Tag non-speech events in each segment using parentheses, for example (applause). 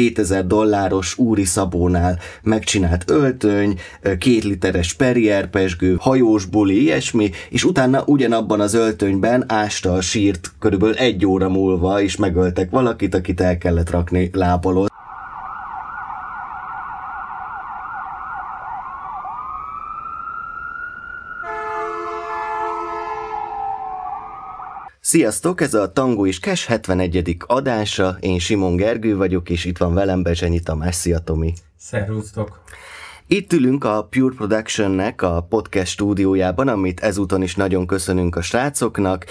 2000 dolláros Úri Szabónál megcsinált öltöny, két literes Perrier pesgő, hajós buli, ilyesmi, és utána ugyanabban az öltönyben ásta a sírt körülbelül egy óra múlva, és megöltek valakit, akit el kellett rakni lábaló. Sziasztok, ez a Tango és Cash 71. adása, én Simon Gergő vagyok, és itt van velem Bezsenyi Tamás, szia Tomi! Szervusztok! Itt ülünk a Pure Productionnek a podcast stúdiójában, amit ezúton is nagyon köszönünk a srácoknak.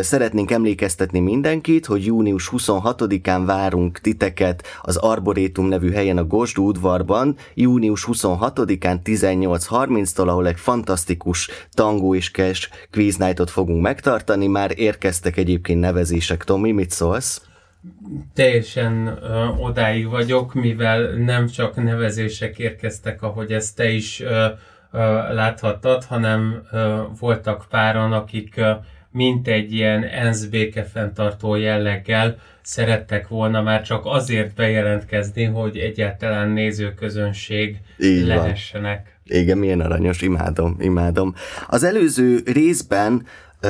Szeretnénk emlékeztetni mindenkit, hogy június 26-án várunk titeket az Arborétum nevű helyen a Gosd udvarban, június 26-án 18.30-tól, ahol egy fantasztikus tangó és cash quiz fogunk megtartani. Már érkeztek egyébként nevezések. Tomi, mit szólsz? Teljesen uh, odáig vagyok, mivel nem csak nevezések érkeztek, ahogy ezt te is uh, uh, láthattad, hanem uh, voltak páran, akik uh, mint egy ilyen ENSZ békefenntartó jelleggel szerettek volna már csak azért bejelentkezni, hogy egyáltalán nézőközönség Így lehessenek. Van. Igen, milyen aranyos, imádom, imádom. Az előző részben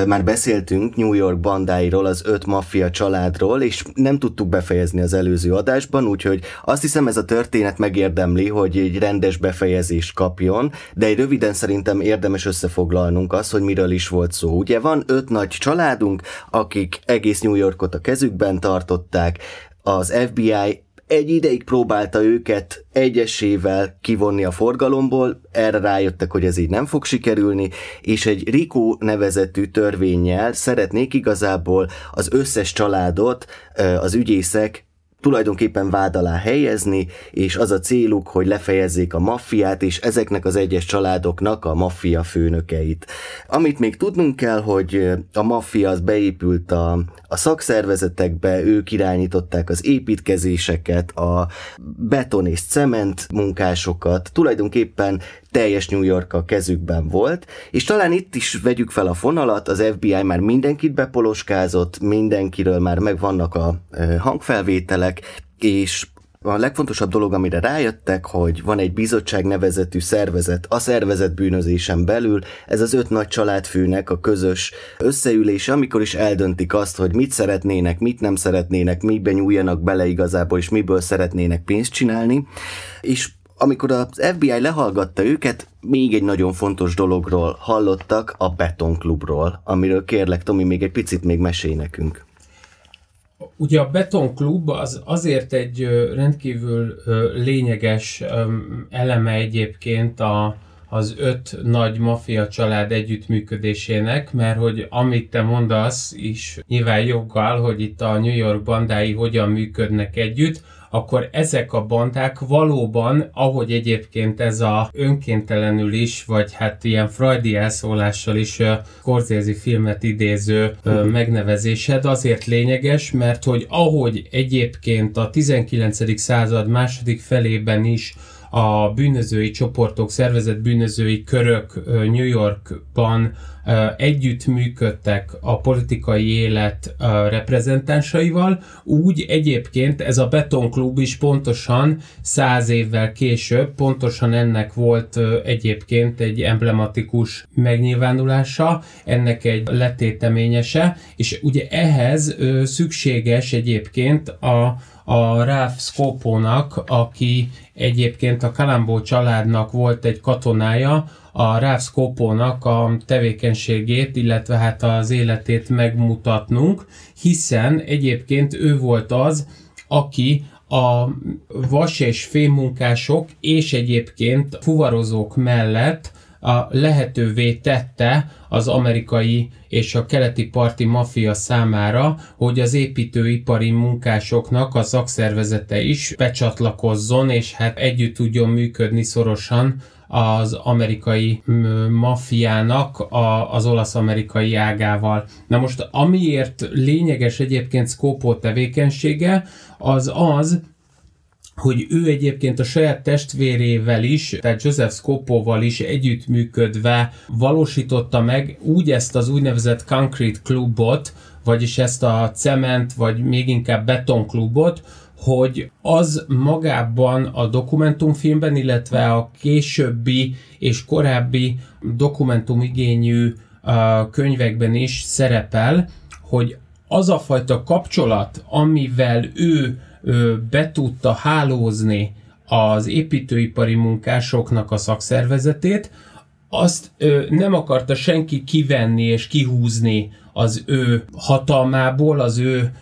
már beszéltünk New York bandáiról, az öt maffia családról, és nem tudtuk befejezni az előző adásban, úgyhogy azt hiszem ez a történet megérdemli, hogy egy rendes befejezést kapjon, de egy röviden szerintem érdemes összefoglalnunk azt, hogy miről is volt szó. Ugye van öt nagy családunk, akik egész New Yorkot a kezükben tartották, az FBI egy ideig próbálta őket egyesével kivonni a forgalomból, erre rájöttek, hogy ez így nem fog sikerülni, és egy Rico nevezetű törvényel szeretnék igazából az összes családot az ügyészek tulajdonképpen vád alá helyezni, és az a céluk, hogy lefejezzék a maffiát, és ezeknek az egyes családoknak a maffia főnökeit. Amit még tudnunk kell, hogy a maffia az beépült a, a szakszervezetekbe, ők irányították az építkezéseket, a beton és cement munkásokat, tulajdonképpen teljes New York a kezükben volt, és talán itt is vegyük fel a fonalat, az FBI már mindenkit bepoloskázott, mindenkiről már megvannak a hangfelvételek, és a legfontosabb dolog, amire rájöttek, hogy van egy bizottság nevezetű szervezet, a szervezet bűnözésen belül, ez az öt nagy családfőnek a közös összeülése, amikor is eldöntik azt, hogy mit szeretnének, mit nem szeretnének, miben nyúljanak bele igazából, és miből szeretnének pénzt csinálni, és amikor az FBI lehallgatta őket, még egy nagyon fontos dologról hallottak, a Betonklubról, amiről kérlek, Tomi, még egy picit még mesélj nekünk. Ugye a Betonklub az azért egy rendkívül lényeges eleme egyébként a, az öt nagy maffia család együttműködésének, mert hogy amit te mondasz is nyilván joggal, hogy itt a New York bandái hogyan működnek együtt, akkor ezek a bandák valóban, ahogy egyébként ez a önkéntelenül is, vagy hát ilyen freudi elszólással is Scorsese filmet idéző megnevezésed azért lényeges, mert hogy ahogy egyébként a 19. század második felében is a bűnözői csoportok, szervezett bűnözői körök New Yorkban együttműködtek a politikai élet reprezentánsaival, úgy egyébként ez a Betonklub is pontosan száz évvel később, pontosan ennek volt egyébként egy emblematikus megnyilvánulása, ennek egy letéteményese, és ugye ehhez szükséges egyébként a, a Ralph Scopónak, aki egyébként a Kalambó családnak volt egy katonája, a Ralph Scopónak a tevékenységét, illetve hát az életét megmutatnunk, hiszen egyébként ő volt az, aki a vas és fémmunkások és egyébként fuvarozók mellett a lehetővé tette az amerikai és a keleti parti maffia számára, hogy az építőipari munkásoknak a szakszervezete is becsatlakozzon, és hát együtt tudjon működni szorosan az amerikai maffiának a, az olasz-amerikai ágával. Na most amiért lényeges egyébként Scopó tevékenysége, az az, hogy ő egyébként a saját testvérével is, tehát Joseph Scopóval is együttműködve valósította meg úgy ezt az úgynevezett Concrete Clubot, vagyis ezt a cement, vagy még inkább betonklubot, hogy az magában a dokumentumfilmben, illetve a későbbi és korábbi dokumentumigényű könyvekben is szerepel, hogy az a fajta kapcsolat, amivel ő be tudta hálózni az építőipari munkásoknak a szakszervezetét, azt nem akarta senki kivenni és kihúzni az ő hatalmából, az ő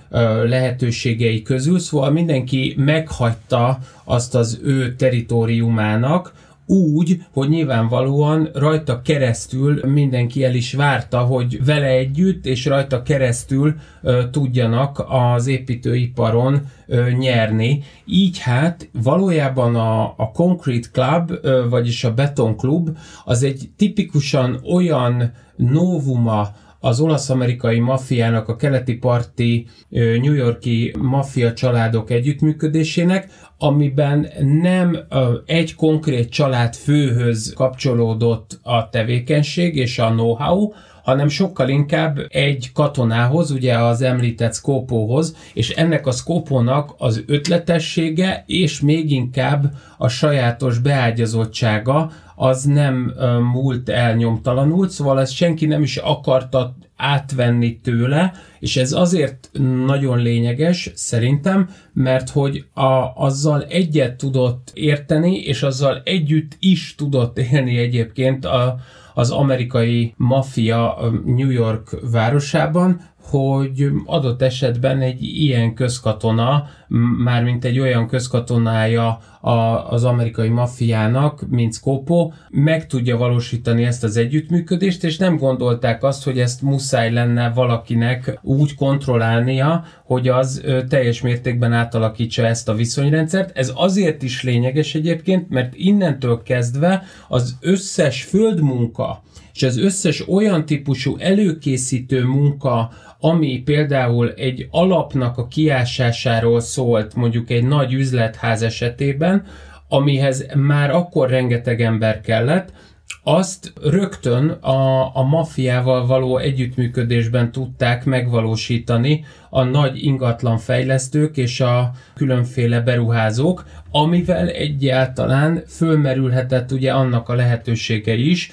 lehetőségei közül, szóval mindenki meghagyta azt az ő teritoriumának, úgy, hogy nyilvánvalóan rajta keresztül mindenki el is várta, hogy vele együtt és rajta keresztül ö, tudjanak az építőiparon ö, nyerni. Így hát valójában a, a Concrete Club, ö, vagyis a Beton Club, az egy tipikusan olyan novuma az olasz-amerikai maffiának, a keleti parti New Yorki maffia családok együttműködésének, amiben nem egy konkrét család főhöz kapcsolódott a tevékenység és a know-how, hanem sokkal inkább egy katonához, ugye az említett szkópóhoz, és ennek a szkópónak az ötletessége, és még inkább a sajátos beágyazottsága az nem múlt el nyomtalanul, szóval ezt senki nem is akarta átvenni tőle, és ez azért nagyon lényeges szerintem, mert hogy a, azzal egyet tudott érteni, és azzal együtt is tudott élni egyébként a, az amerikai maffia New York városában, hogy adott esetben egy ilyen közkatona, mármint egy olyan közkatonája a, az amerikai maffiának, mint Scopo, meg tudja valósítani ezt az együttműködést, és nem gondolták azt, hogy ezt muszáj lenne valakinek úgy kontrollálnia, hogy az teljes mértékben átalakítsa ezt a viszonyrendszert. Ez azért is lényeges egyébként, mert innentől kezdve az összes földmunka, és az összes olyan típusú előkészítő munka, ami például egy alapnak a kiásásáról szólt, mondjuk egy nagy üzletház esetében, amihez már akkor rengeteg ember kellett, azt rögtön a, a maffiával való együttműködésben tudták megvalósítani a nagy ingatlan fejlesztők és a különféle beruházók, amivel egyáltalán fölmerülhetett ugye annak a lehetősége is,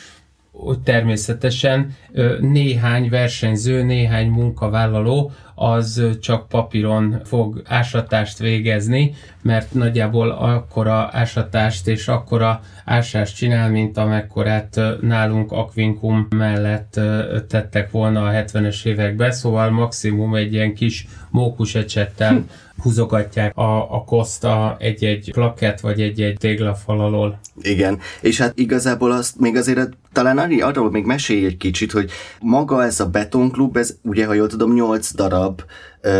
természetesen néhány versenyző, néhány munkavállaló az csak papíron fog ásatást végezni, mert nagyjából akkora ásatást és akkora ásást csinál, mint amekkorát nálunk Aquincum mellett tettek volna a 70-es években, szóval maximum egy ilyen kis mókus ecsettel húzogatják a, a koszta egy-egy plakett vagy egy-egy téglafal alól. Igen, és hát igazából azt még azért talán arról még mesélj egy kicsit, hogy maga ez a betonklub, ez ugye, ha jól tudom, 8 darab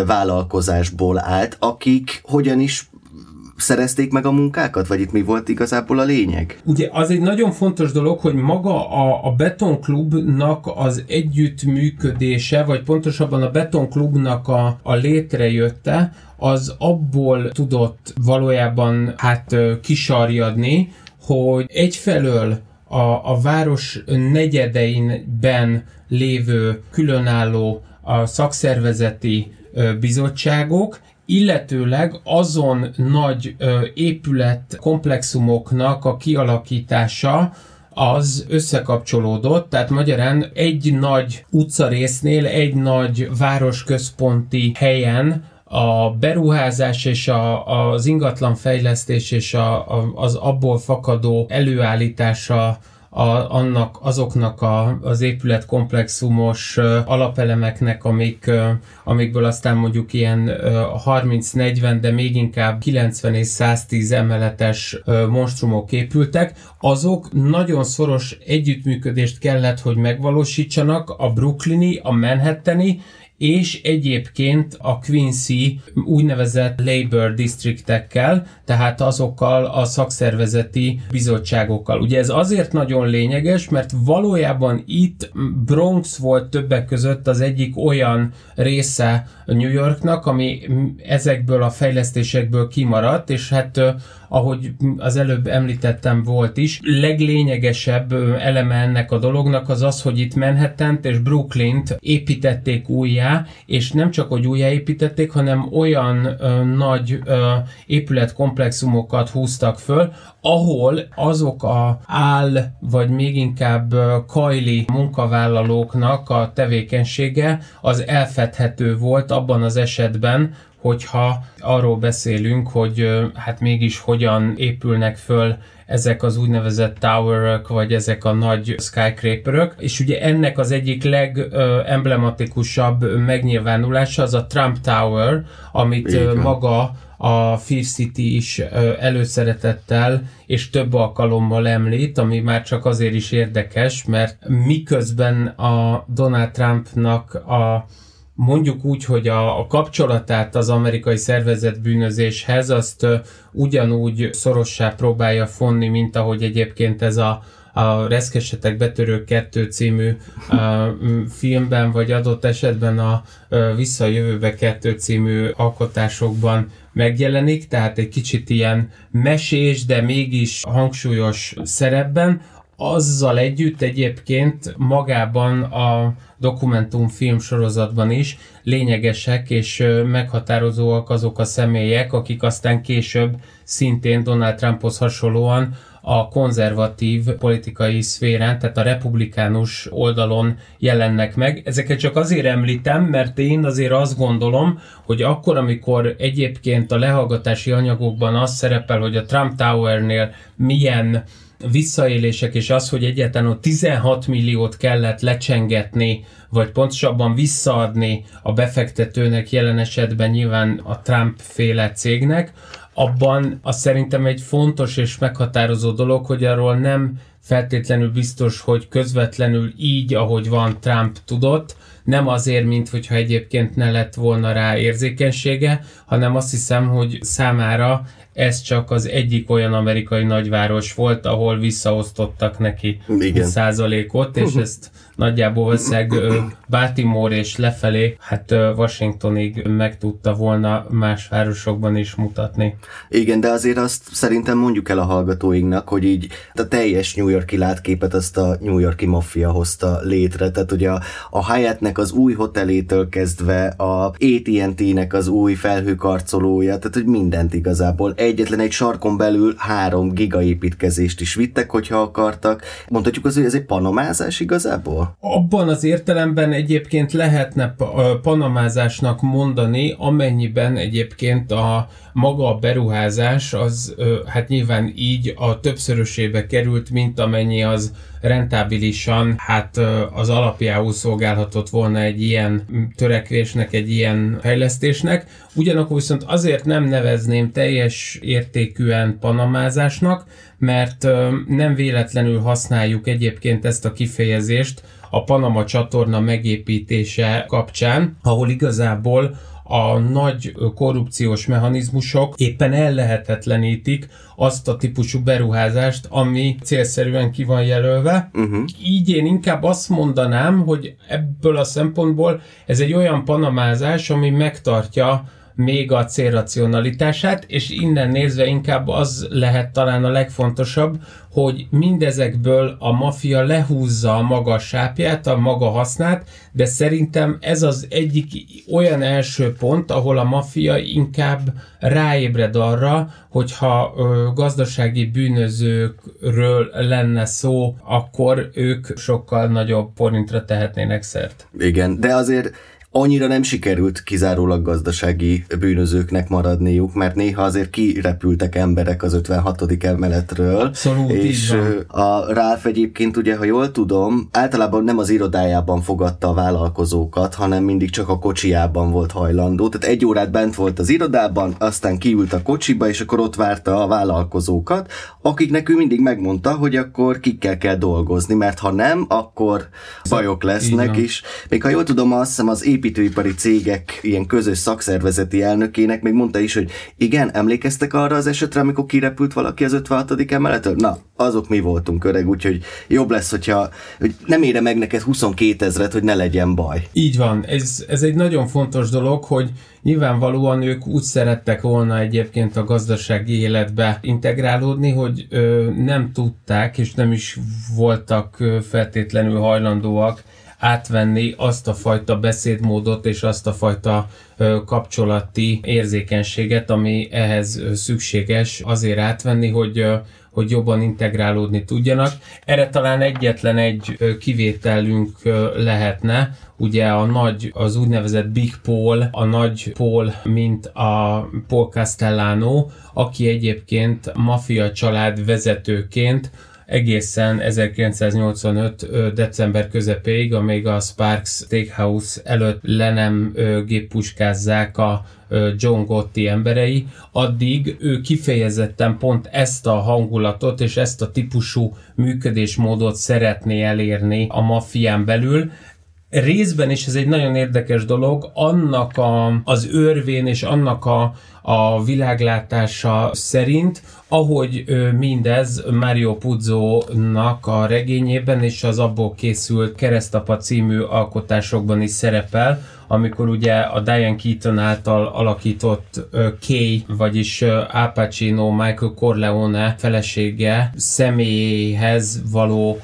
vállalkozásból állt, akik hogyan is szerezték meg a munkákat, vagy itt mi volt igazából a lényeg? Ugye az egy nagyon fontos dolog, hogy maga a, a Betonklubnak az együttműködése, vagy pontosabban a Betonklubnak a, a létrejötte, az abból tudott valójában hát kisarjadni, hogy egyfelől a, a város negyedeinben lévő különálló a szakszervezeti bizottságok, illetőleg azon nagy épület komplexumoknak a kialakítása, az összekapcsolódott, tehát magyarán egy nagy utcarésznél, egy nagy városközponti helyen a beruházás és a, az ingatlan fejlesztés és a, a, az abból fakadó előállítása a, annak, azoknak a, az épületkomplexumos alapelemeknek, amik, amikből aztán mondjuk ilyen 30-40, de még inkább 90 és 110 emeletes monstrumok épültek, azok nagyon szoros együttműködést kellett, hogy megvalósítsanak a brooklyni, a manhattani és egyébként a Quincy úgynevezett labor districtekkel, tehát azokkal a szakszervezeti bizottságokkal. Ugye ez azért nagyon lényeges, mert valójában itt Bronx volt többek között az egyik olyan része New Yorknak, ami ezekből a fejlesztésekből kimaradt, és hát ahogy az előbb említettem volt is, leglényegesebb eleme ennek a dolognak az az, hogy itt Manhattan és Brooklyn-t építették újjá, és nem csak, hogy újjáépítették, hanem olyan ö, nagy ö, épületkomplexumokat húztak föl, ahol azok a áll, vagy még inkább kajli munkavállalóknak a tevékenysége az elfedhető volt abban az esetben, hogyha arról beszélünk, hogy hát mégis hogyan épülnek föl ezek az úgynevezett towerök, vagy ezek a nagy skyscraperök, és ugye ennek az egyik legemblematikusabb megnyilvánulása az a Trump Tower, amit maga a Fifth City is előszeretettel és több alkalommal említ, ami már csak azért is érdekes, mert miközben a Donald Trumpnak a mondjuk úgy, hogy a, a kapcsolatát az amerikai szervezet bűnözéshez azt ugyanúgy szorossá próbálja fonni, mint ahogy egyébként ez a, a Reszkesetek Betörő 2 című a, filmben, vagy adott esetben a, a Visszajövőbe 2 című alkotásokban megjelenik, tehát egy kicsit ilyen mesés, de mégis hangsúlyos szerepben, azzal együtt egyébként magában a dokumentumfilm sorozatban is lényegesek és meghatározóak azok a személyek, akik aztán később szintén Donald Trumphoz hasonlóan a konzervatív politikai szférán, tehát a republikánus oldalon jelennek meg. Ezeket csak azért említem, mert én azért azt gondolom, hogy akkor, amikor egyébként a lehallgatási anyagokban az szerepel, hogy a Trump Towernél milyen visszaélések, és az, hogy egyáltalán ott 16 milliót kellett lecsengetni, vagy pontosabban visszaadni a befektetőnek, jelen esetben nyilván a Trump féle cégnek, abban az szerintem egy fontos és meghatározó dolog, hogy arról nem feltétlenül biztos, hogy közvetlenül így, ahogy van Trump tudott, nem azért, mint hogyha egyébként ne lett volna rá érzékenysége, hanem azt hiszem, hogy számára ez csak az egyik olyan amerikai nagyváros volt, ahol visszaosztottak neki Igen. százalékot, és (laughs) ezt nagyjából valószínűleg Baltimore és lefelé, hát Washingtonig meg tudta volna más városokban is mutatni. Igen, de azért azt szerintem mondjuk el a hallgatóinknak, hogy így a teljes New Yorki látképet azt a New Yorki maffia hozta létre, tehát ugye a, a Hyattnek az új hotelétől kezdve a AT&T-nek az új felhőkarcolója, tehát hogy mindent igazából. Egyetlen egy sarkon belül három gigaépítkezést is vittek, hogyha akartak. Mondhatjuk az, hogy ez egy panomázás igazából? Abban az értelemben egyébként lehetne panamázásnak mondani, amennyiben egyébként a maga a beruházás az hát nyilván így a többszörösébe került, mint amennyi az rentábilisan hát az alapjául szolgálhatott volna egy ilyen törekvésnek, egy ilyen fejlesztésnek. Ugyanakkor viszont azért nem nevezném teljes értékűen panamázásnak, mert nem véletlenül használjuk egyébként ezt a kifejezést a Panama csatorna megépítése kapcsán, ahol igazából a nagy korrupciós mechanizmusok éppen ellehetetlenítik azt a típusú beruházást, ami célszerűen ki van jelölve. Uh-huh. Így én inkább azt mondanám, hogy ebből a szempontból ez egy olyan panamázás, ami megtartja még a célracionalitását, és innen nézve inkább az lehet talán a legfontosabb, hogy mindezekből a maffia lehúzza a maga sápját, a maga hasznát, de szerintem ez az egyik olyan első pont, ahol a maffia inkább ráébred arra, hogyha ö, gazdasági bűnözőkről lenne szó, akkor ők sokkal nagyobb porintra tehetnének szert. Igen, de azért annyira nem sikerült kizárólag gazdasági bűnözőknek maradniuk, mert néha azért kirepültek emberek az 56. emeletről. Abszolút, és a Ralph egyébként ugye, ha jól tudom, általában nem az irodájában fogadta a vállalkozókat, hanem mindig csak a kocsiában volt hajlandó. Tehát egy órát bent volt az irodában, aztán kiült a kocsiba, és akkor ott várta a vállalkozókat, akiknek ő mindig megmondta, hogy akkor kikkel kell dolgozni, mert ha nem, akkor bajok lesznek, és még ha jól tudom, azt hiszem az építőipari cégek ilyen közös szakszervezeti elnökének még mondta is, hogy igen, emlékeztek arra az esetre, amikor kirepült valaki az 56. emeletől? Na, azok mi voltunk öreg, úgyhogy jobb lesz, hogyha hogy nem ére meg neked 22 ezret, hogy ne legyen baj. Így van, ez, ez egy nagyon fontos dolog, hogy nyilvánvalóan ők úgy szerettek volna egyébként a gazdasági életbe integrálódni, hogy ö, nem tudták és nem is voltak ö, feltétlenül hajlandóak átvenni azt a fajta beszédmódot és azt a fajta kapcsolati érzékenységet, ami ehhez szükséges azért átvenni, hogy hogy jobban integrálódni tudjanak. Erre talán egyetlen egy kivételünk lehetne, ugye a nagy, az úgynevezett Big Paul, a nagy Paul, mint a Paul Castellano, aki egyébként maffia család vezetőként egészen 1985. december közepéig, amíg a Sparks Steakhouse előtt le nem géppuskázzák a John Gotti emberei, addig ő kifejezetten pont ezt a hangulatot és ezt a típusú működésmódot szeretné elérni a maffián belül, részben, és ez egy nagyon érdekes dolog, annak a, az örvén és annak a, a világlátása szerint, ahogy mindez Mario Puzo-nak a regényében és az abból készült Keresztapa című alkotásokban is szerepel, amikor ugye a Diane Keaton által alakított Kay, vagyis Al Pacino, Michael Corleone felesége személyéhez való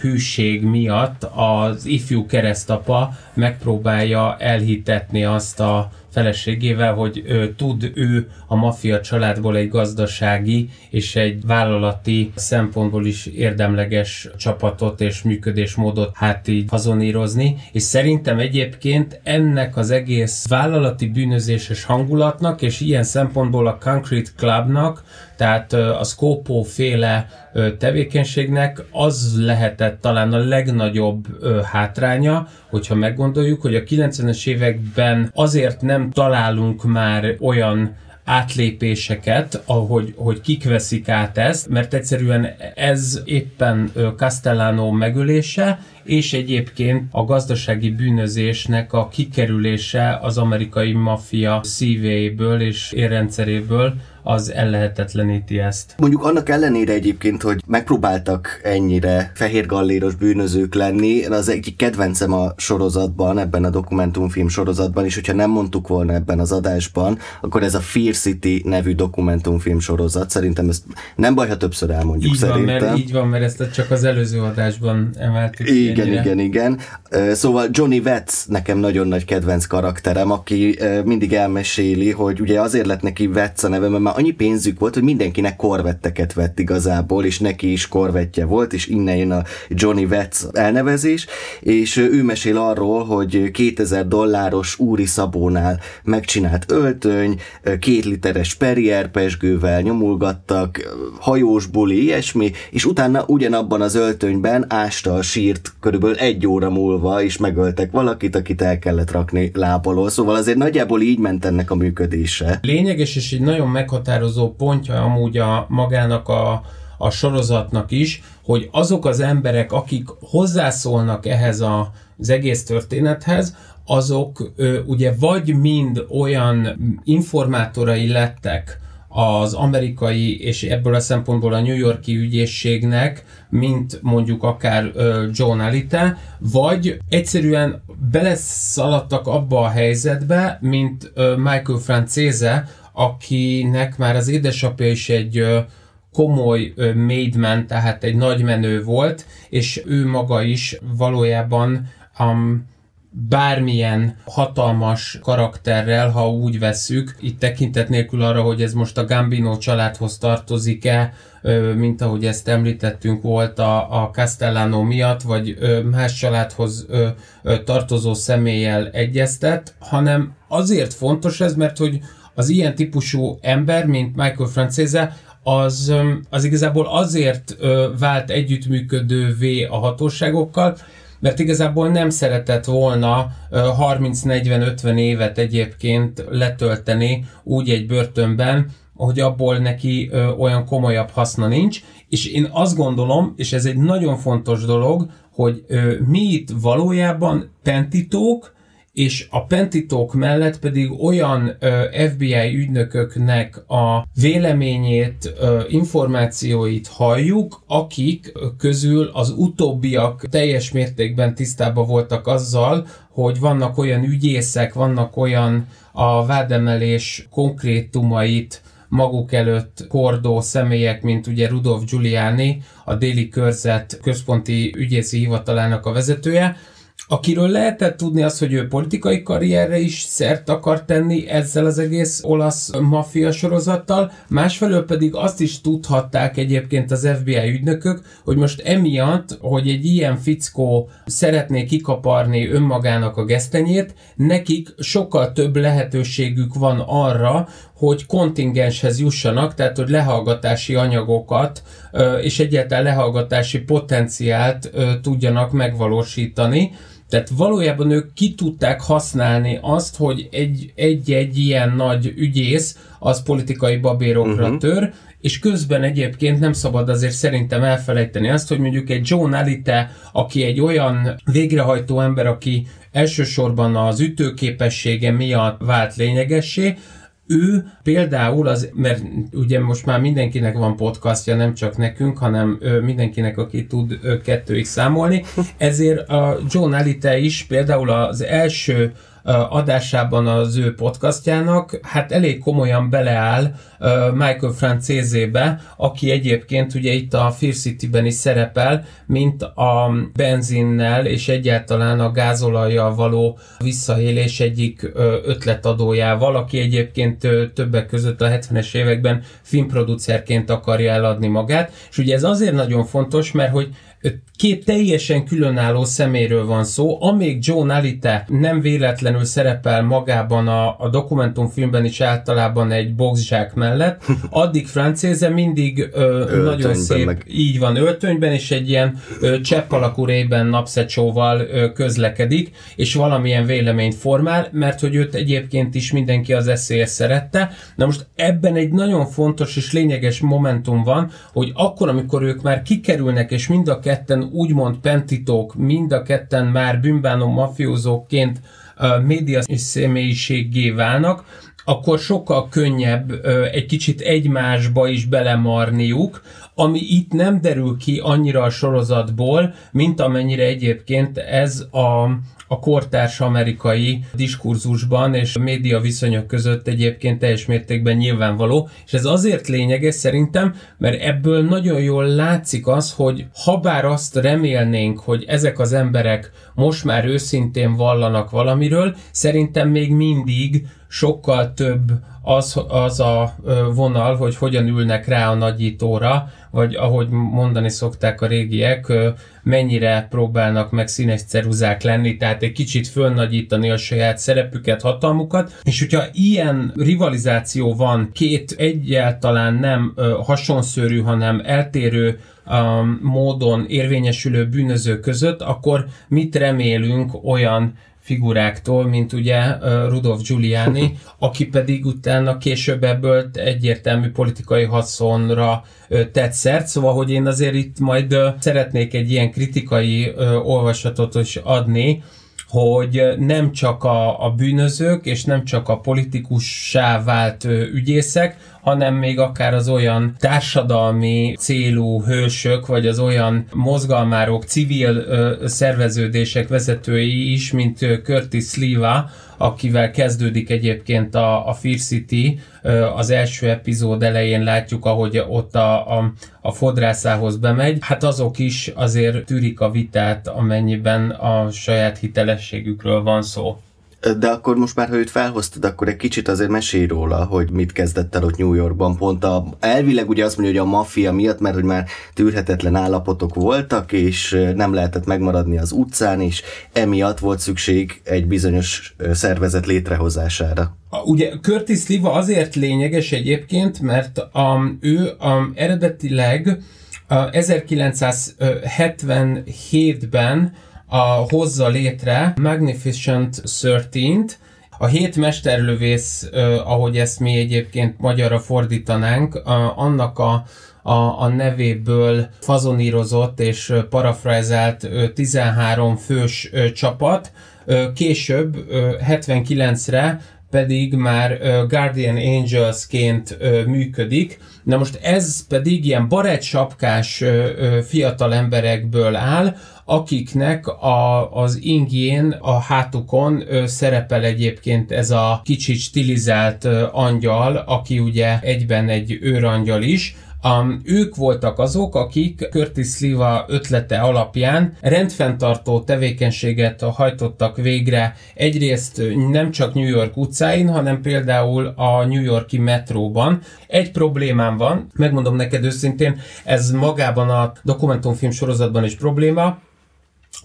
hűség miatt az ifjú keresztapa megpróbálja elhitetni azt a feleségével, hogy ö, tud ő a maffia családból egy gazdasági és egy vállalati szempontból is érdemleges csapatot és működésmódot hát így hazonírozni, és szerintem egyébként ennek az egész vállalati bűnözéses hangulatnak, és ilyen szempontból a Concrete Clubnak, tehát a Scopo féle tevékenységnek az lehetett talán a legnagyobb hátránya, hogyha meggondoljuk, hogy a 90-es években azért nem találunk már olyan átlépéseket, ahogy hogy kik veszik át ezt, mert egyszerűen ez éppen Castellano megölése, és egyébként a gazdasági bűnözésnek a kikerülése az amerikai maffia szívéből és érrendszeréből, az ellehetetleníti ezt. Mondjuk annak ellenére egyébként, hogy megpróbáltak ennyire fehérgalléros bűnözők lenni, az egyik kedvencem a sorozatban, ebben a dokumentumfilm sorozatban, és hogyha nem mondtuk volna ebben az adásban, akkor ez a Fear City nevű dokumentumfilm sorozat, szerintem ezt nem baj, ha többször elmondjuk így szerintem. Van, mert, így van, mert ezt csak az előző adásban emeltük. Igen, ennyire. igen, igen. Szóval Johnny Vetz nekem nagyon nagy kedvenc karakterem, aki mindig elmeséli, hogy ugye azért lett neki Vetz a neve, mert annyi pénzük volt, hogy mindenkinek korvetteket vett igazából, és neki is korvettje volt, és innen jön a Johnny Vetz elnevezés, és ő mesél arról, hogy 2000 dolláros úri szabónál megcsinált öltöny, két literes Perrier pesgővel nyomulgattak, hajós buli, ilyesmi, és utána ugyanabban az öltönyben ásta a sírt körülbelül egy óra múlva, és megöltek valakit, akit el kellett rakni lábalól. Szóval azért nagyjából így ment ennek a működése. Lényeges, és egy nagyon meghatározó meghatározó pontja amúgy a magának a, a sorozatnak is, hogy azok az emberek, akik hozzászólnak ehhez a, az egész történethez, azok ö, ugye vagy mind olyan informátorai lettek az amerikai és ebből a szempontból a New Yorki ügyészségnek, mint mondjuk akár ö, John Alita, vagy egyszerűen beleszaladtak abba a helyzetbe, mint ö, Michael Francese, akinek már az édesapja is egy komoly maidman, tehát egy nagy menő volt, és ő maga is valójában um, bármilyen hatalmas karakterrel, ha úgy vesszük, itt tekintet nélkül arra, hogy ez most a Gambino családhoz tartozik-e, mint ahogy ezt említettünk, volt a, a Castellano miatt, vagy más családhoz tartozó személlyel egyeztet, hanem azért fontos ez, mert hogy az ilyen típusú ember, mint Michael Francese, az, az igazából azért vált együttműködővé a hatóságokkal, mert igazából nem szeretett volna 30-40-50 évet egyébként letölteni úgy egy börtönben, hogy abból neki olyan komolyabb haszna nincs, és én azt gondolom, és ez egy nagyon fontos dolog, hogy mi itt valójában pentitók, és a pentitók mellett pedig olyan FBI ügynököknek a véleményét, információit halljuk, akik közül az utóbbiak teljes mértékben tisztában voltak azzal, hogy vannak olyan ügyészek, vannak olyan a vádemelés konkrétumait maguk előtt kordó személyek, mint ugye Rudolf Giuliani, a déli körzet központi ügyészi hivatalának a vezetője, akiről lehetett tudni azt, hogy ő politikai karrierre is szert akar tenni ezzel az egész olasz maffia sorozattal, másfelől pedig azt is tudhatták egyébként az FBI ügynökök, hogy most emiatt, hogy egy ilyen fickó szeretné kikaparni önmagának a gesztenyét, nekik sokkal több lehetőségük van arra, hogy kontingenshez jussanak, tehát hogy lehallgatási anyagokat és egyáltalán lehallgatási potenciált tudjanak megvalósítani. Tehát valójában ők ki tudták használni azt, hogy egy-egy ilyen nagy ügyész az politikai babérokra uh-huh. tör, és közben egyébként nem szabad azért szerintem elfelejteni azt, hogy mondjuk egy John Alite, aki egy olyan végrehajtó ember, aki elsősorban az ütőképessége miatt vált lényegessé, ő például az, mert ugye most már mindenkinek van podcastja, nem csak nekünk, hanem mindenkinek, aki tud kettőig számolni, ezért a John Alite is például az első adásában az ő podcastjának, hát elég komolyan beleáll Michael Francézébe, aki egyébként ugye itt a Fear City-ben is szerepel, mint a benzinnel és egyáltalán a gázolajjal való visszaélés egyik ötletadójával, aki egyébként többek között a 70-es években filmproducerként akarja eladni magát, és ugye ez azért nagyon fontos, mert hogy két teljesen különálló szeméről van szó, amíg John Alite nem véletlenül szerepel magában a, a dokumentumfilmben is általában egy boxzsák mellett, (laughs) addig francéze mindig ö, nagyon szép, meg. így van, öltönyben, és egy ilyen ö, csepp alakú rében napszecsóval ö, közlekedik, és valamilyen véleményt formál, mert hogy őt egyébként is mindenki az eszélyes szerette. Na most ebben egy nagyon fontos és lényeges momentum van, hogy akkor, amikor ők már kikerülnek, és mind a ketten úgymond pentitók, mind a ketten már bűnbánó mafiózóként média személyiséggé válnak, akkor sokkal könnyebb egy kicsit egymásba is belemarniuk, ami itt nem derül ki annyira a sorozatból, mint amennyire egyébként ez a, a kortárs amerikai diskurzusban és média viszonyok között egyébként teljes mértékben nyilvánvaló, és ez azért lényeges szerintem, mert ebből nagyon jól látszik az, hogy ha bár azt remélnénk, hogy ezek az emberek most már őszintén vallanak valamiről, szerintem még mindig sokkal több az, az a vonal, hogy hogyan ülnek rá a nagyítóra, vagy ahogy mondani szokták a régiek, mennyire próbálnak meg színes ceruzák lenni, tehát egy kicsit fölnagyítani a saját szerepüket, hatalmukat, és hogyha ilyen rivalizáció van két egyáltalán nem hasonszörű, hanem eltérő módon érvényesülő bűnöző között, akkor mit remélünk olyan figuráktól, mint ugye Rudolf Giuliani, (laughs) aki pedig utána később ebből egyértelmű politikai haszonra tett szert, szóval, hogy én azért itt majd szeretnék egy ilyen kritikai olvasatot is adni, hogy nem csak a, a bűnözők és nem csak a politikussá vált ügyészek, hanem még akár az olyan társadalmi célú hősök, vagy az olyan mozgalmárok, civil ö, szerveződések vezetői is, mint Curtis Sliva, akivel kezdődik egyébként a, a Fear City, az első epizód elején látjuk, ahogy ott a, a, a fodrászához bemegy, hát azok is azért tűrik a vitát, amennyiben a saját hitelességükről van szó. De akkor most már, ha őt felhoztad, akkor egy kicsit azért mesélj róla, hogy mit kezdett el ott New Yorkban. Pont a, elvileg ugye azt mondja, hogy a maffia miatt, mert hogy már tűrhetetlen állapotok voltak, és nem lehetett megmaradni az utcán, és emiatt volt szükség egy bizonyos szervezet létrehozására. Ugye Curtis Liva azért lényeges egyébként, mert um, ő um, eredetileg uh, 1977-ben a, hozza létre Magnificent 13-t, a hét mesterlövész, ahogy ezt mi egyébként magyarra fordítanánk, annak a, a, a nevéből fazonírozott és parafrázált 13 fős csapat. Később, 79-re pedig már Guardian Angelsként működik. Na most ez pedig ilyen sapkás fiatal emberekből áll, akiknek a, az ingjén, a hátukon ö, szerepel egyébként ez a kicsit stilizált ö, angyal, aki ugye egyben egy őrangyal is, Um, ők voltak azok, akik Curtis Sliva ötlete alapján rendfenntartó tevékenységet hajtottak végre. Egyrészt nem csak New York utcáin, hanem például a New Yorki metróban. Egy problémám van, megmondom neked őszintén, ez magában a dokumentumfilm sorozatban is probléma,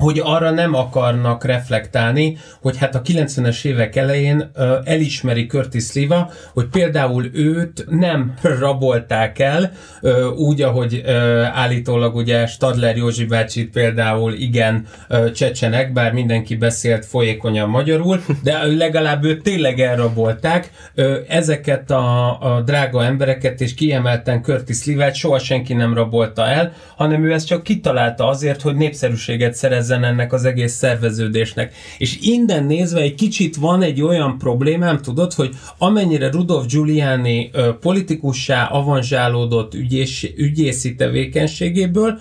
hogy arra nem akarnak reflektálni, hogy hát a 90-es évek elején ö, elismeri Curtis Sliva, hogy például őt nem rabolták el, ö, úgy, ahogy ö, állítólag ugye Stadler Józsi bácsit például igen ö, csecsenek, bár mindenki beszélt folyékonyan magyarul, de legalább őt tényleg elrabolták. Ö, ezeket a, a drága embereket és kiemelten Curtis Sliva-t soha senki nem rabolta el, hanem ő ezt csak kitalálta azért, hogy népszerűséget szerez szerezzen ennek az egész szerveződésnek. És innen nézve egy kicsit van egy olyan problémám, tudod, hogy amennyire Rudolf Giuliani ö, politikussá avanzsálódott ügyés, ügyészi tevékenységéből,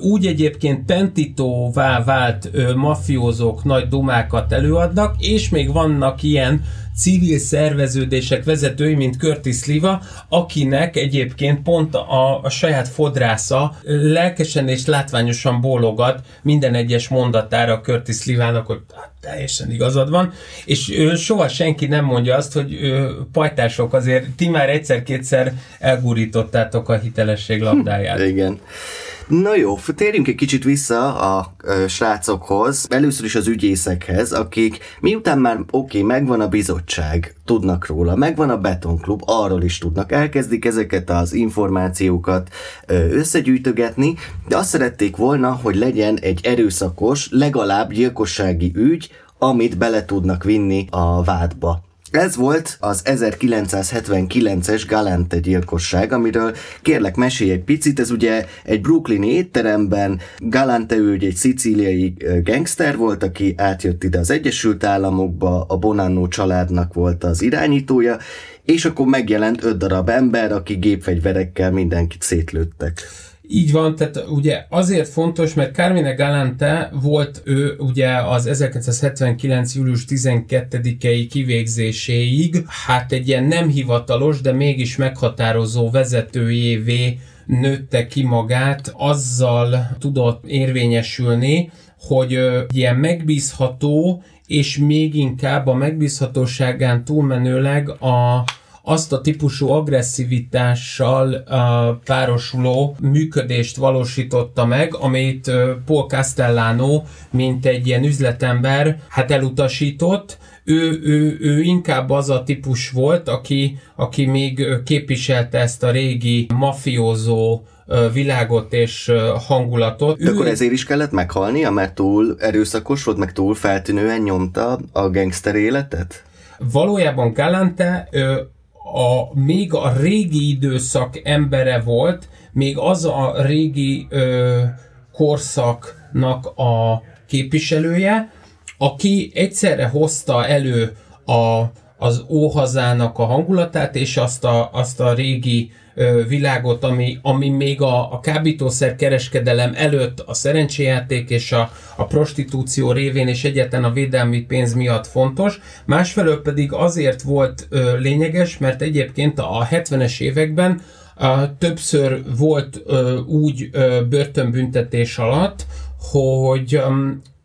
úgy egyébként pentitóvá vált mafiózók nagy dumákat előadnak, és még vannak ilyen civil szerveződések vezetői, mint Curtis Liva, akinek egyébként pont a, a saját fodrásza lelkesen és látványosan bólogat minden egyes mondatára Curtis Livának, hogy hát, teljesen igazad van, és ő, soha senki nem mondja azt, hogy ő, pajtások azért ti már egyszer-kétszer elgurítottátok a hitelesség labdáját. Igen. Na jó, térjünk egy kicsit vissza a ö, srácokhoz, először is az ügyészekhez, akik miután már oké, okay, megvan a bizottság, tudnak róla, megvan a betonklub, arról is tudnak, elkezdik ezeket az információkat ö, összegyűjtögetni, de azt szerették volna, hogy legyen egy erőszakos, legalább gyilkossági ügy, amit bele tudnak vinni a vádba. Ez volt az 1979-es Galante gyilkosság, amiről kérlek mesélj egy picit, ez ugye egy brooklyni étteremben, Galante ő egy szicíliai gangster volt, aki átjött ide az Egyesült Államokba, a Bonanno családnak volt az irányítója, és akkor megjelent öt darab ember, aki gépfegyverekkel mindenkit szétlőttek. Így van, tehát ugye azért fontos, mert Carmine Galante volt ő ugye az 1979. július 12-i kivégzéséig, hát egy ilyen nem hivatalos, de mégis meghatározó vezetőjévé nőtte ki magát, azzal tudott érvényesülni, hogy ilyen megbízható, és még inkább a megbízhatóságán túlmenőleg a azt a típusú agresszivitással uh, párosuló működést valósította meg, amit uh, Paul Castellano, mint egy ilyen üzletember, hát elutasított, ő, ő, ő inkább az a típus volt, aki, aki még képviselte ezt a régi mafiózó világot és hangulatot. De ő... akkor ezért is kellett meghalnia, mert túl erőszakos volt, meg túl feltűnően nyomta a gangster életet? Valójában Galante a, még a régi időszak embere volt, még az a régi ö, korszaknak a képviselője, aki egyszerre hozta elő a, az óhazának a hangulatát, és azt a, azt a régi világot, ami, ami még a, a kábítószer kereskedelem előtt a szerencséjáték és a, a prostitúció révén és egyetlen a védelmi pénz miatt fontos. Másfelől pedig azért volt ö, lényeges, mert egyébként a 70-es években ö, többször volt ö, úgy ö, börtönbüntetés alatt, hogy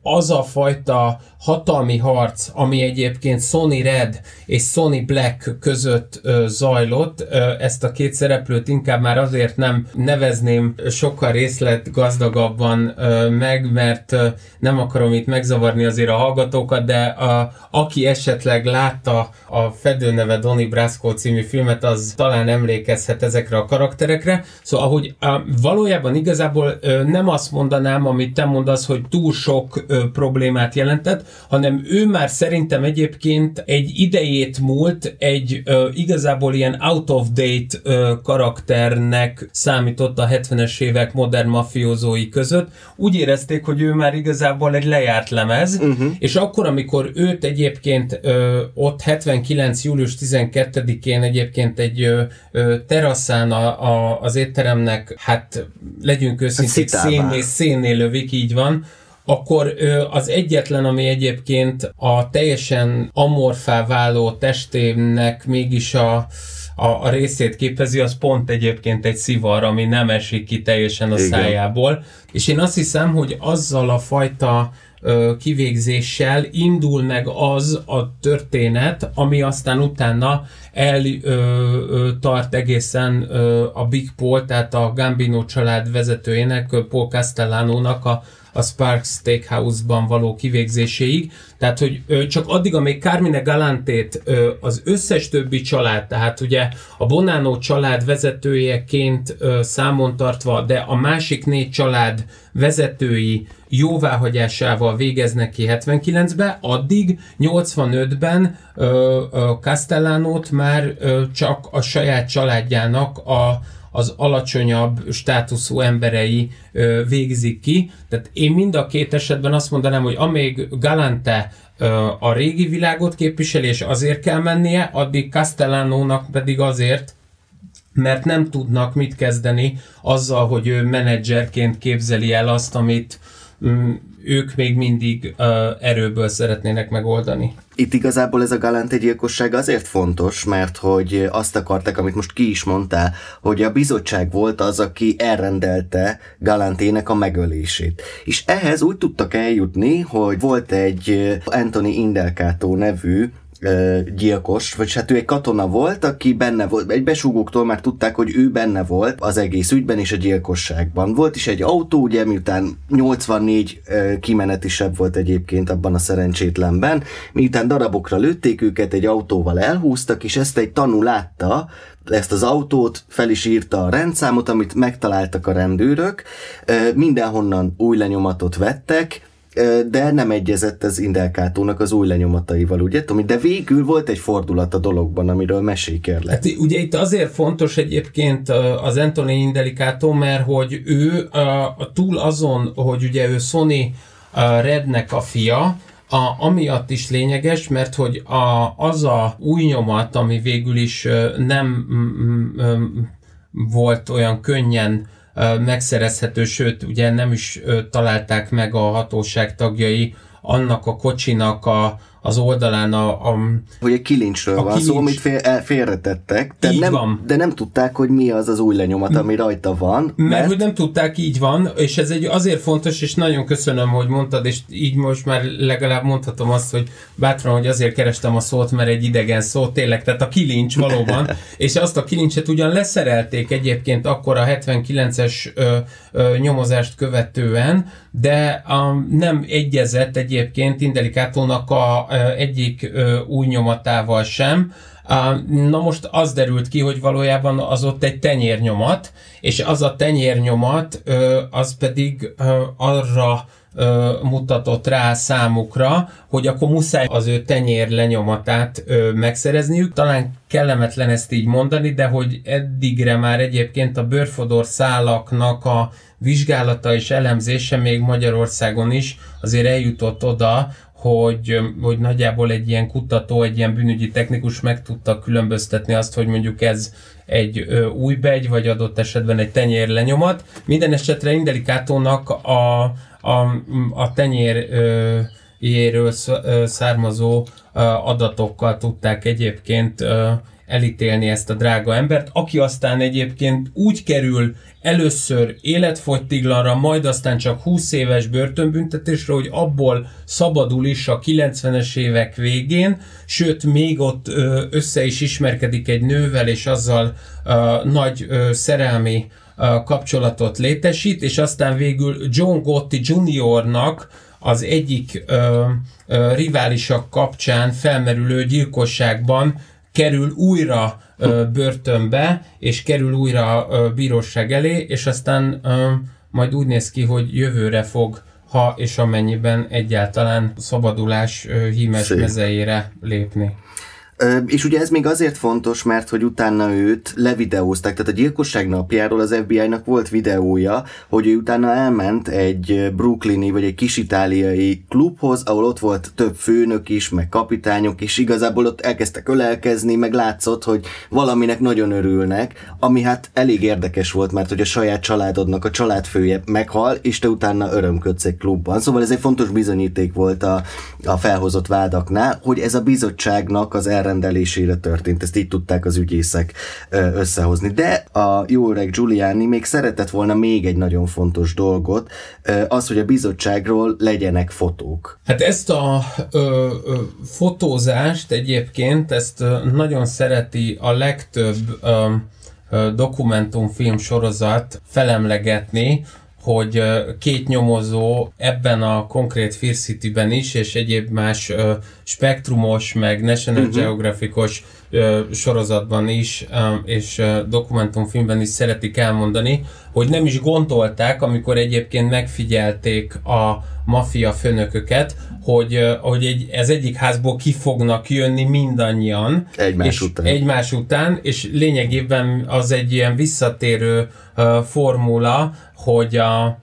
az a fajta hatalmi harc, ami egyébként Sony Red és Sony Black között ö, zajlott, ö, ezt a két szereplőt inkább már azért nem nevezném sokkal részlet gazdagabban ö, meg, mert ö, nem akarom itt megzavarni azért a hallgatókat, de a, aki esetleg látta a fedőneve Donny Brasco című filmet, az talán emlékezhet ezekre a karakterekre. Szóval, ahogy a, valójában igazából ö, nem azt mondanám, amit te mondasz, hogy túl sok ö, problémát jelentett, hanem ő már szerintem egyébként egy idejét múlt, egy ö, igazából ilyen out of date ö, karakternek számított a 70-es évek modern mafiózói között. Úgy érezték, hogy ő már igazából egy lejárt lemez, uh-huh. és akkor, amikor őt egyébként ö, ott 79. július 12-én egyébként egy ö, ö, teraszán a, a, az étteremnek, hát legyünk őszinték, szénné, szénné lövik, így van, akkor az egyetlen, ami egyébként a teljesen amorfá váló testének mégis a, a, a részét képezi, az pont egyébként egy szivar, ami nem esik ki teljesen a Igen. szájából. És én azt hiszem, hogy azzal a fajta ö, kivégzéssel indul meg az a történet, ami aztán utána eltart egészen ö, a Big Paul, tehát a Gambino család vezetőjének, Paul Castellano-nak a a Sparks Steakhouse-ban való kivégzéséig. Tehát, hogy csak addig, amíg Carmine Galantét az összes többi család, tehát ugye a Bonanno család vezetőjeként számon tartva, de a másik négy család vezetői jóváhagyásával végeznek ki 79-ben, addig 85-ben Castellanót már csak a saját családjának a az alacsonyabb státuszú emberei végzik ki. Tehát én mind a két esetben azt mondanám, hogy amíg Galante a régi világot képviseli, és azért kell mennie, addig Castellanónak pedig azért, mert nem tudnak mit kezdeni azzal, hogy ő menedzserként képzeli el azt, amit mm, ők még mindig uh, erőből szeretnének megoldani. Itt igazából ez a Galante gyilkosság azért fontos, mert hogy azt akarták, amit most ki is mondtál, hogy a bizottság volt az, aki elrendelte Galantének a megölését. És ehhez úgy tudtak eljutni, hogy volt egy Anthony Indelkato nevű gyilkos, vagy hát ő egy katona volt, aki benne volt, egy besúgóktól már tudták, hogy ő benne volt az egész ügyben és a gyilkosságban. Volt is egy autó, ugye miután 84 kimenetisebb volt egyébként abban a szerencsétlenben, miután darabokra lőtték őket, egy autóval elhúztak, és ezt egy tanú látta, ezt az autót, fel is írta a rendszámot, amit megtaláltak a rendőrök, mindenhonnan új lenyomatot vettek, de nem egyezett az Indelkátónak az új lenyomataival, ugye, Tomi? De végül volt egy fordulat a dologban, amiről mesélj kérlek. Hát ugye itt azért fontos egyébként az Anthony Indelikátó, mert hogy ő túl azon, hogy ugye ő Sony Rednek a fia, a, amiatt is lényeges, mert hogy a, az a új nyomat, ami végül is nem m, m, volt olyan könnyen megszerezhető, sőt, ugye nem is találták meg a hatóság tagjai annak a kocsinak a, az oldalán a... a hogy egy kilincsről a van kilincs. szó, amit fél, félretettek, de nem, van. de nem tudták, hogy mi az az új lenyomat, ami rajta van. Mert, mert hogy nem tudták, így van, és ez egy azért fontos, és nagyon köszönöm, hogy mondtad, és így most már legalább mondhatom azt, hogy bátran, hogy azért kerestem a szót, mert egy idegen szó, tényleg, tehát a kilincs valóban, (laughs) és azt a kilincset ugyan leszerelték egyébként akkor a 79-es ö, ö, nyomozást követően, de um, nem egyezett egyébként Indelikátónak a egyik új nyomatával sem. Na most az derült ki, hogy valójában az ott egy tenyérnyomat, és az a tenyérnyomat az pedig arra mutatott rá számukra, hogy akkor muszáj az ő tenyér lenyomatát megszerezniük. Talán kellemetlen ezt így mondani, de hogy eddigre már egyébként a bőrfodor szálaknak a vizsgálata és elemzése még Magyarországon is azért eljutott oda, hogy, hogy nagyjából egy ilyen kutató, egy ilyen bűnügyi technikus meg tudta különböztetni azt, hogy mondjuk ez egy új begy, vagy adott esetben egy tenyér lenyomat. Minden esetre Indelikátónak a, a, a tenyér ö, származó adatokkal tudták egyébként elítélni ezt a drága embert, aki aztán egyébként úgy kerül először életfogytiglanra, majd aztán csak 20 éves börtönbüntetésre, hogy abból szabadul is a 90-es évek végén, sőt még ott össze is ismerkedik egy nővel, és azzal nagy szerelmi kapcsolatot létesít, és aztán végül John Gotti Jr.-nak az egyik ö, ö, riválisak kapcsán felmerülő gyilkosságban kerül újra ö, börtönbe, és kerül újra ö, bíróság elé, és aztán ö, majd úgy néz ki, hogy jövőre fog ha és amennyiben egyáltalán szabadulás hímes Szép. mezejére lépni. És ugye ez még azért fontos, mert hogy utána őt levideózták, tehát a gyilkosság napjáról az FBI-nak volt videója, hogy ő utána elment egy brooklyni vagy egy kis itáliai klubhoz, ahol ott volt több főnök is, meg kapitányok, és igazából ott elkezdtek ölelkezni, meg látszott, hogy valaminek nagyon örülnek, ami hát elég érdekes volt, mert hogy a saját családodnak a családfője meghal, és te utána örömködsz egy klubban. Szóval ez egy fontos bizonyíték volt a, a felhozott vádaknál, hogy ez a bizottságnak az erre felrendelésére történt, ezt így tudták az ügyészek összehozni. De a jó öreg Giuliani még szeretett volna még egy nagyon fontos dolgot, az, hogy a bizottságról legyenek fotók. Hát ezt a ö, ö, fotózást egyébként, ezt nagyon szereti a legtöbb ö, dokumentumfilm sorozat felemlegetni, hogy két nyomozó ebben a konkrét Fear City-ben is, és egyéb más spektrumos, meg National uh-huh. Geographicos sorozatban is, és dokumentumfilmben is szeretik elmondani, hogy nem is gondolták, amikor egyébként megfigyelték a maffia főnököket, hogy, hogy egy, ez egyik házból ki fognak jönni mindannyian. Egymás és után. Egymás után, és lényegében az egy ilyen visszatérő formula, hogy a,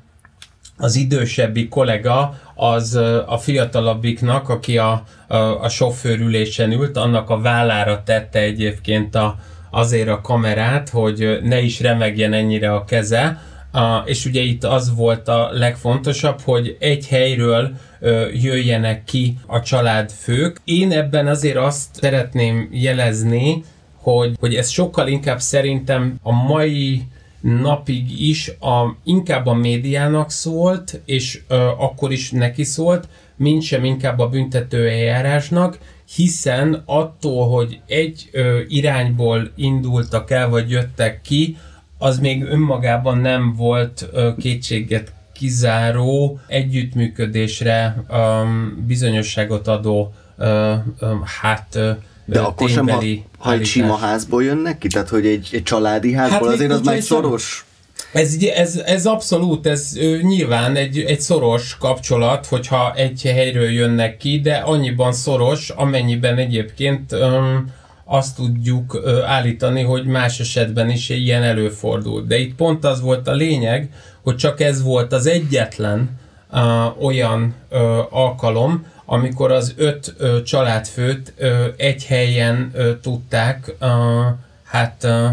az idősebbi kollega az a fiatalabbiknak, aki a, a, a sofőrülésen ült, annak a vállára tette egyébként a, azért a kamerát, hogy ne is remegjen ennyire a keze, a, és ugye itt az volt a legfontosabb, hogy egy helyről ö, jöjjenek ki a családfők. Én ebben azért azt szeretném jelezni, hogy, hogy ez sokkal inkább szerintem a mai napig is a, inkább a médiának szólt, és ö, akkor is neki szólt, mint sem inkább a büntető eljárásnak, hiszen attól, hogy egy ö, irányból indultak el, vagy jöttek ki, az még önmagában nem volt ö, kétséget kizáró, együttműködésre um, bizonyosságot adó uh, um, hát uh, de akkor sem, ha, ha egy sima házból jönnek ki? Tehát, hogy egy, egy családi házból, hát azért az már szoros. Ez, ez, ez abszolút, ez ö, nyilván egy, egy szoros kapcsolat, hogyha egy helyről jönnek ki, de annyiban szoros, amennyiben egyébként öm, azt tudjuk ö, állítani, hogy más esetben is ilyen előfordul. De itt pont az volt a lényeg, hogy csak ez volt az egyetlen ö, olyan ö, alkalom, amikor az öt ö, családfőt ö, egy helyen ö, tudták ö, hát ö,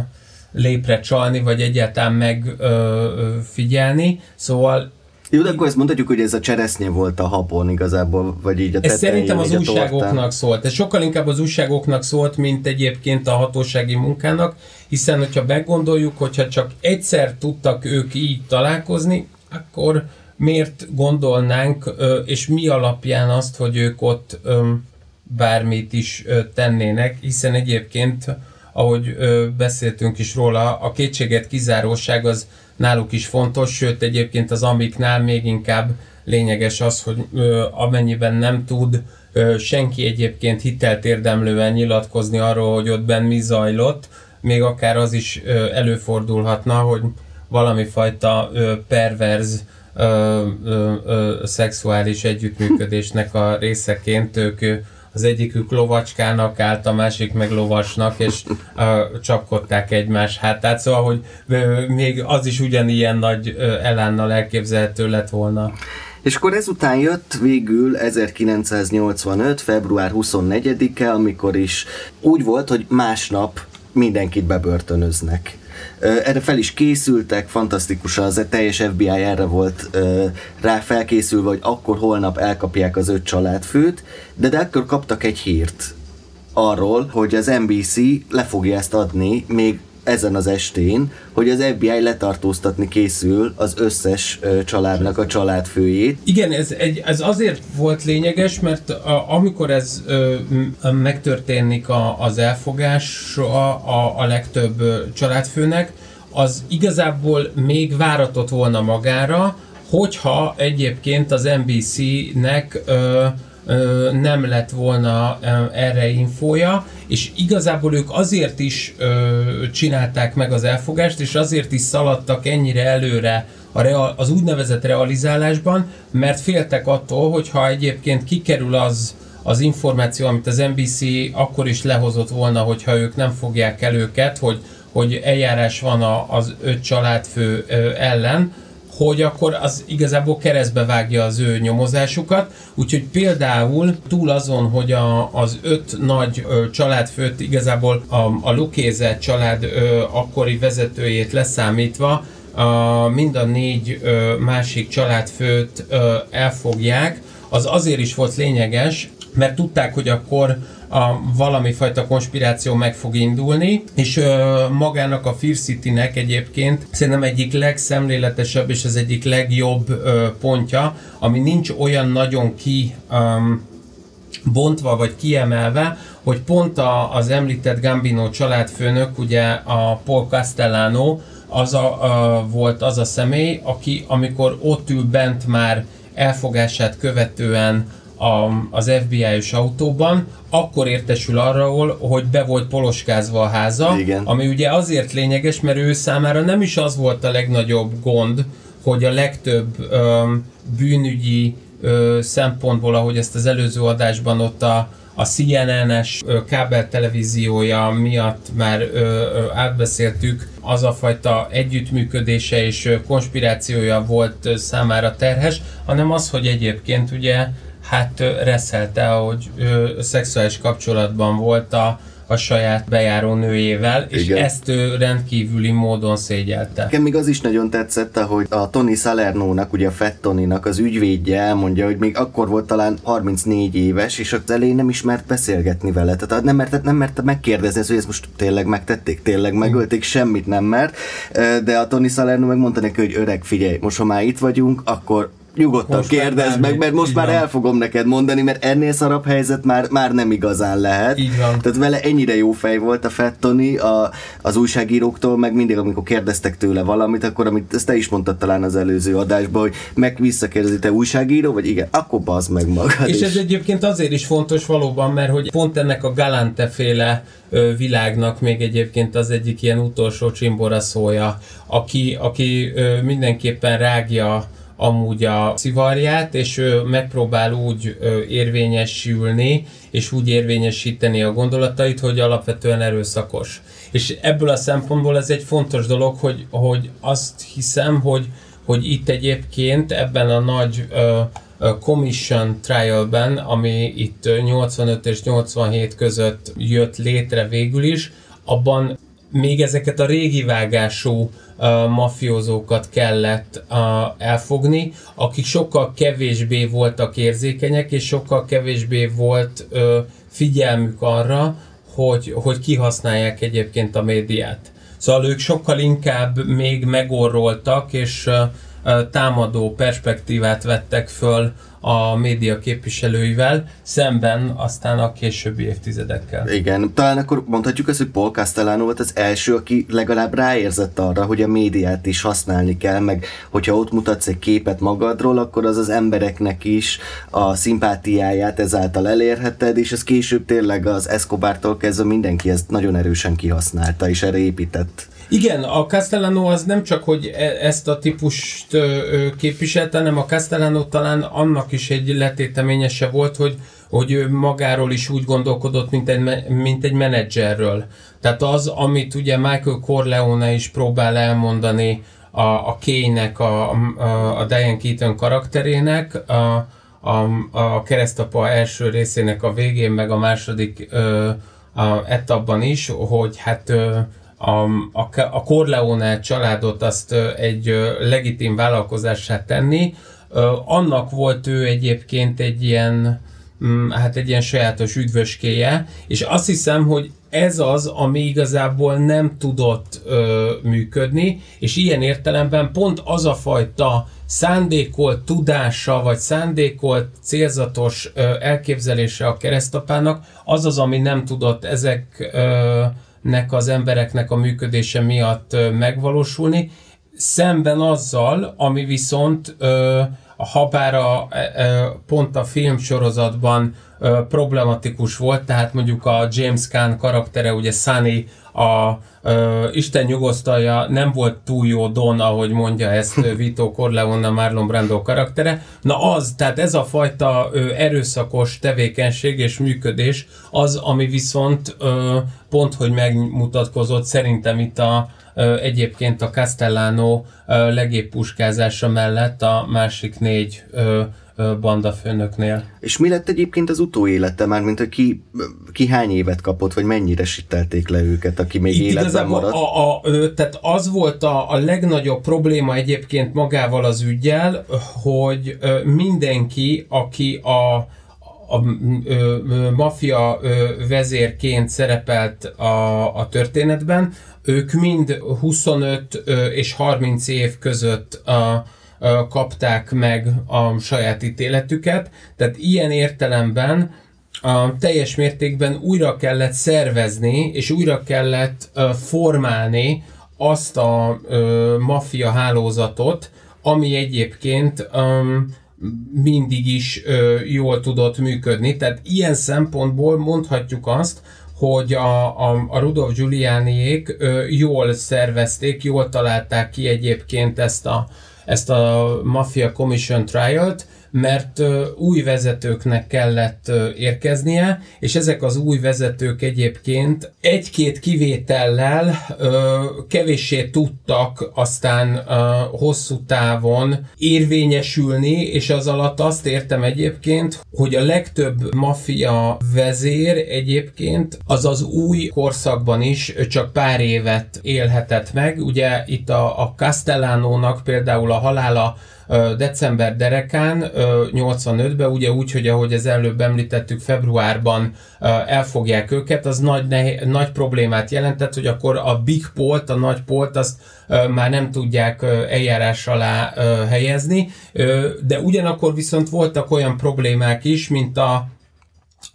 lépre csalni, vagy egyáltalán megfigyelni. Szóval jó, de akkor ezt mondhatjuk, hogy ez a cseresznye volt a habon igazából, vagy így a tetején, Ez szerintem az újságoknak szólt. Ez sokkal inkább az újságoknak szólt, mint egyébként a hatósági munkának, hiszen hogyha meggondoljuk, hogyha csak egyszer tudtak ők így találkozni, akkor miért gondolnánk, és mi alapján azt, hogy ők ott bármit is tennének, hiszen egyébként, ahogy beszéltünk is róla, a kétséget kizáróság az náluk is fontos, sőt egyébként az amiknál még inkább lényeges az, hogy amennyiben nem tud senki egyébként hitelt érdemlően nyilatkozni arról, hogy ott benn mi zajlott, még akár az is előfordulhatna, hogy valami fajta perverz ö, ö, ö, szexuális együttműködésnek a részeként ők az egyikük lovacskának állt, a másik meg lovasnak, és ö, csapkodták egymás hátát, szóval, hogy ö, még az is ugyanilyen nagy ö, elánnal elképzelhető lett volna. És akkor ezután jött végül 1985. február 24-e, amikor is úgy volt, hogy másnap mindenkit bebörtönöznek. Erre fel is készültek, fantasztikus az, teljes FBI erre volt rá felkészülve, hogy akkor holnap elkapják az öt családfőt, de, de akkor kaptak egy hírt arról, hogy az NBC le fogja ezt adni még ezen az estén, hogy az FBI letartóztatni készül az összes családnak a családfőjét. Igen, ez, egy, ez azért volt lényeges, mert a, amikor ez ö, megtörténik a, az elfogás a, a, a legtöbb családfőnek, az igazából még váratott volna magára, hogyha egyébként az NBC-nek ö, nem lett volna erre infója, és igazából ők azért is csinálták meg az elfogást, és azért is szaladtak ennyire előre a real, az úgynevezett realizálásban, mert féltek attól, hogyha egyébként kikerül az, az információ, amit az NBC akkor is lehozott volna, hogyha ők nem fogják el őket, hogy, hogy eljárás van a, az öt családfő ellen, hogy akkor az igazából keresztbe vágja az ő nyomozásukat. Úgyhogy például túl azon, hogy a, az öt nagy ö, családfőt igazából a, a Lukéze család ö, akkori vezetőjét leszámítva, a, mind a négy ö, másik családfőt ö, elfogják, az azért is volt lényeges, mert tudták, hogy akkor a valami fajta konspiráció meg fog indulni, és ö, magának a Fear City-nek egyébként szerintem egyik legszemléletesebb és az egyik legjobb ö, pontja, ami nincs olyan nagyon ki um, bontva vagy kiemelve, hogy pont a, az említett Gambino családfőnök, ugye a Paul Castellano, az a, a, volt az a személy, aki amikor ott ül bent már elfogását követően a, az FBI-os autóban, akkor értesül arról, hogy be volt poloskázva a háza, Igen. ami ugye azért lényeges, mert ő számára nem is az volt a legnagyobb gond, hogy a legtöbb ö, bűnügyi ö, szempontból, ahogy ezt az előző adásban ott a, a CNN-es kábel televíziója miatt már ö, ö, átbeszéltük, az a fajta együttműködése és konspirációja volt számára terhes, hanem az, hogy egyébként ugye hát reszelte, hogy ö, szexuális kapcsolatban volt a, a saját bejáró nőjével, és Igen. ezt ő rendkívüli módon szégyelte. Nekem még az is nagyon tetszett, hogy a Tony Salernónak, ugye a Fett Tonynak az ügyvédje elmondja, hogy még akkor volt talán 34 éves, és az elején nem is mert beszélgetni vele. Tehát nem mert, nem mert megkérdezni, hogy ezt most tényleg megtették, tényleg megölték, semmit nem mert. De a Tony Salerno megmondta neki, hogy öreg, figyelj, most ha már itt vagyunk, akkor nyugodtan Most kérdezd meg, mert most már van. el fogom neked mondani, mert ennél szarabb helyzet már, már nem igazán lehet. Így van. Tehát vele ennyire jó fej volt a Fettoni a, az újságíróktól, meg mindig, amikor kérdeztek tőle valamit, akkor, amit ezt te is mondtad talán az előző adásban, hogy meg visszakérdezi, te újságíró, vagy igen, akkor bazd meg magad. És is. ez egyébként azért is fontos valóban, mert hogy pont ennek a Galante féle világnak még egyébként az egyik ilyen utolsó csimbora szója, aki, aki mindenképpen rágja amúgy a szivarját, és ö, megpróbál úgy érvényesülni, és úgy érvényesíteni a gondolatait, hogy alapvetően erőszakos. És ebből a szempontból ez egy fontos dolog, hogy, hogy azt hiszem, hogy, hogy itt egyébként ebben a nagy ö, commission trialben, ami itt ö, 85 és 87 között jött létre végül is, abban még ezeket a régi vágású uh, mafiózókat kellett uh, elfogni, akik sokkal kevésbé voltak érzékenyek, és sokkal kevésbé volt uh, figyelmük arra, hogy, hogy kihasználják egyébként a médiát. Szóval ők sokkal inkább még megorroltak, és uh, támadó perspektívát vettek föl a média képviselőivel, szemben aztán a későbbi évtizedekkel. Igen, talán akkor mondhatjuk azt, hogy Paul Castellano volt az első, aki legalább ráérzett arra, hogy a médiát is használni kell, meg hogyha ott mutatsz egy képet magadról, akkor az az embereknek is a szimpátiáját ezáltal elérheted, és ez később tényleg az Escobártól kezdve mindenki ezt nagyon erősen kihasználta, és erre épített. Igen, a Castellano az nem csak, hogy e- ezt a típust képviselte, hanem a Castellano talán annak is egy letéteményese volt, hogy, hogy ő magáról is úgy gondolkodott, mint egy, mint egy menedzserről. Tehát az, amit ugye Michael Corleone is próbál elmondani a, a Kane-nek, a, a, a Diane Keaton karakterének, a, a, a keresztapa első részének a végén, meg a második ö, a etapban is, hogy hát ö, a, a, a Corleone családot azt egy legitim vállalkozássá tenni. Annak volt ő egyébként egy ilyen, mm, hát egy ilyen sajátos üdvöskéje, és azt hiszem, hogy ez az, ami igazából nem tudott ö, működni, és ilyen értelemben pont az a fajta szándékolt tudása, vagy szándékolt célzatos ö, elképzelése a keresztapának, az az, ami nem tudott ezek ö, nek az embereknek a működése miatt megvalósulni, szemben azzal, ami viszont ha bár a, ö, pont a filmsorozatban ö, problematikus volt, tehát mondjuk a James Caan karaktere, ugye Sunny, a ö, Isten nyugosztalja nem volt túl jó Don, ahogy mondja ezt Vito Corleone, Marlon Brando karaktere. Na az, tehát ez a fajta ö, erőszakos tevékenység és működés az, ami viszont ö, pont, hogy megmutatkozott szerintem itt a, egyébként a Castellano ö, legébb puskázása mellett a másik négy ö, bandafőnöknél. És mi lett egyébként az utóélete már, mint hogy ki, ki hány évet kapott, vagy mennyire sittelték le őket, aki még Itt életben maradt? a, a, ö, tehát az volt a, a legnagyobb probléma egyébként magával az ügyel, hogy ö, mindenki, aki a, a ö, maffia ö, vezérként szerepelt a, a történetben, ők mind 25 ö, és 30 év között a, kapták meg a saját ítéletüket, tehát ilyen értelemben a teljes mértékben újra kellett szervezni, és újra kellett formálni azt a maffia hálózatot, ami egyébként mindig is jól tudott működni. Tehát ilyen szempontból mondhatjuk azt, hogy a, a, a Rudolf Giulianiék jól szervezték, jól találták ki egyébként ezt a, ezt a Mafia Commission Trial-t, mert új vezetőknek kellett érkeznie, és ezek az új vezetők egyébként egy-két kivétellel kevéssé tudtak aztán hosszú távon érvényesülni, és az alatt azt értem egyébként, hogy a legtöbb maffia vezér egyébként az az új korszakban is csak pár évet élhetett meg. Ugye itt a, a Castellánónak például a halála december derekán 85-ben, ugye úgy, hogy ahogy az előbb említettük, februárban elfogják őket, az nagy, nehe, nagy problémát jelentett, hogy akkor a big polt, a nagy polt, azt már nem tudják eljárás alá helyezni, de ugyanakkor viszont voltak olyan problémák is, mint a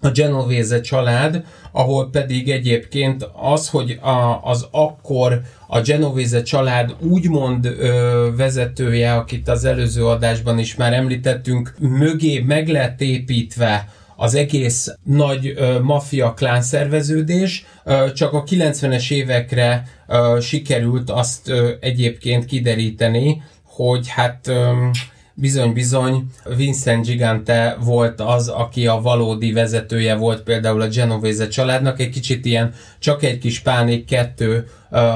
a Genovese család, ahol pedig egyébként az, hogy a, az akkor a Genovese család úgymond ö, vezetője, akit az előző adásban is már említettünk, mögé meg lett építve az egész nagy ö, maffia klán szerveződés, ö, csak a 90-es évekre ö, sikerült azt ö, egyébként kideríteni, hogy hát ö, bizony-bizony Vincent Gigante volt az, aki a valódi vezetője volt például a Genovese családnak, egy kicsit ilyen csak egy kis pánik kettő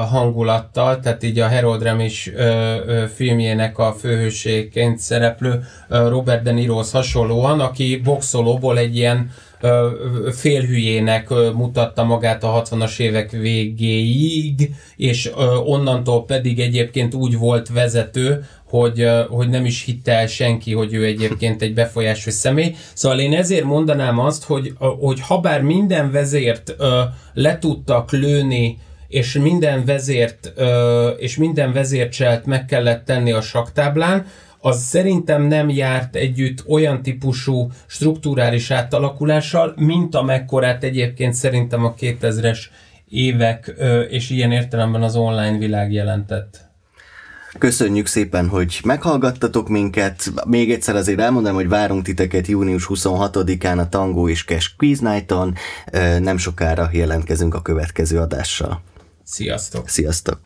hangulattal, tehát így a Harold uh, filmjének a főhőségként szereplő Robert De Nirohoz hasonlóan, aki boxolóból egy ilyen félhülyének mutatta magát a 60-as évek végéig, és onnantól pedig egyébként úgy volt vezető, hogy, hogy nem is hitte el senki, hogy ő egyébként egy befolyásos személy. Szóval én ezért mondanám azt, hogy, hogy ha bár minden vezért le tudtak lőni, és minden vezért és minden vezércselt meg kellett tenni a saktáblán, az szerintem nem járt együtt olyan típusú strukturális átalakulással, mint amekkorát egyébként szerintem a 2000-es évek és ilyen értelemben az online világ jelentett. Köszönjük szépen, hogy meghallgattatok minket. Még egyszer azért elmondom, hogy várunk titeket június 26-án a Tango és Cash Quiz Night-on. Nem sokára jelentkezünk a következő adással. Sziasztok! Sziasztok!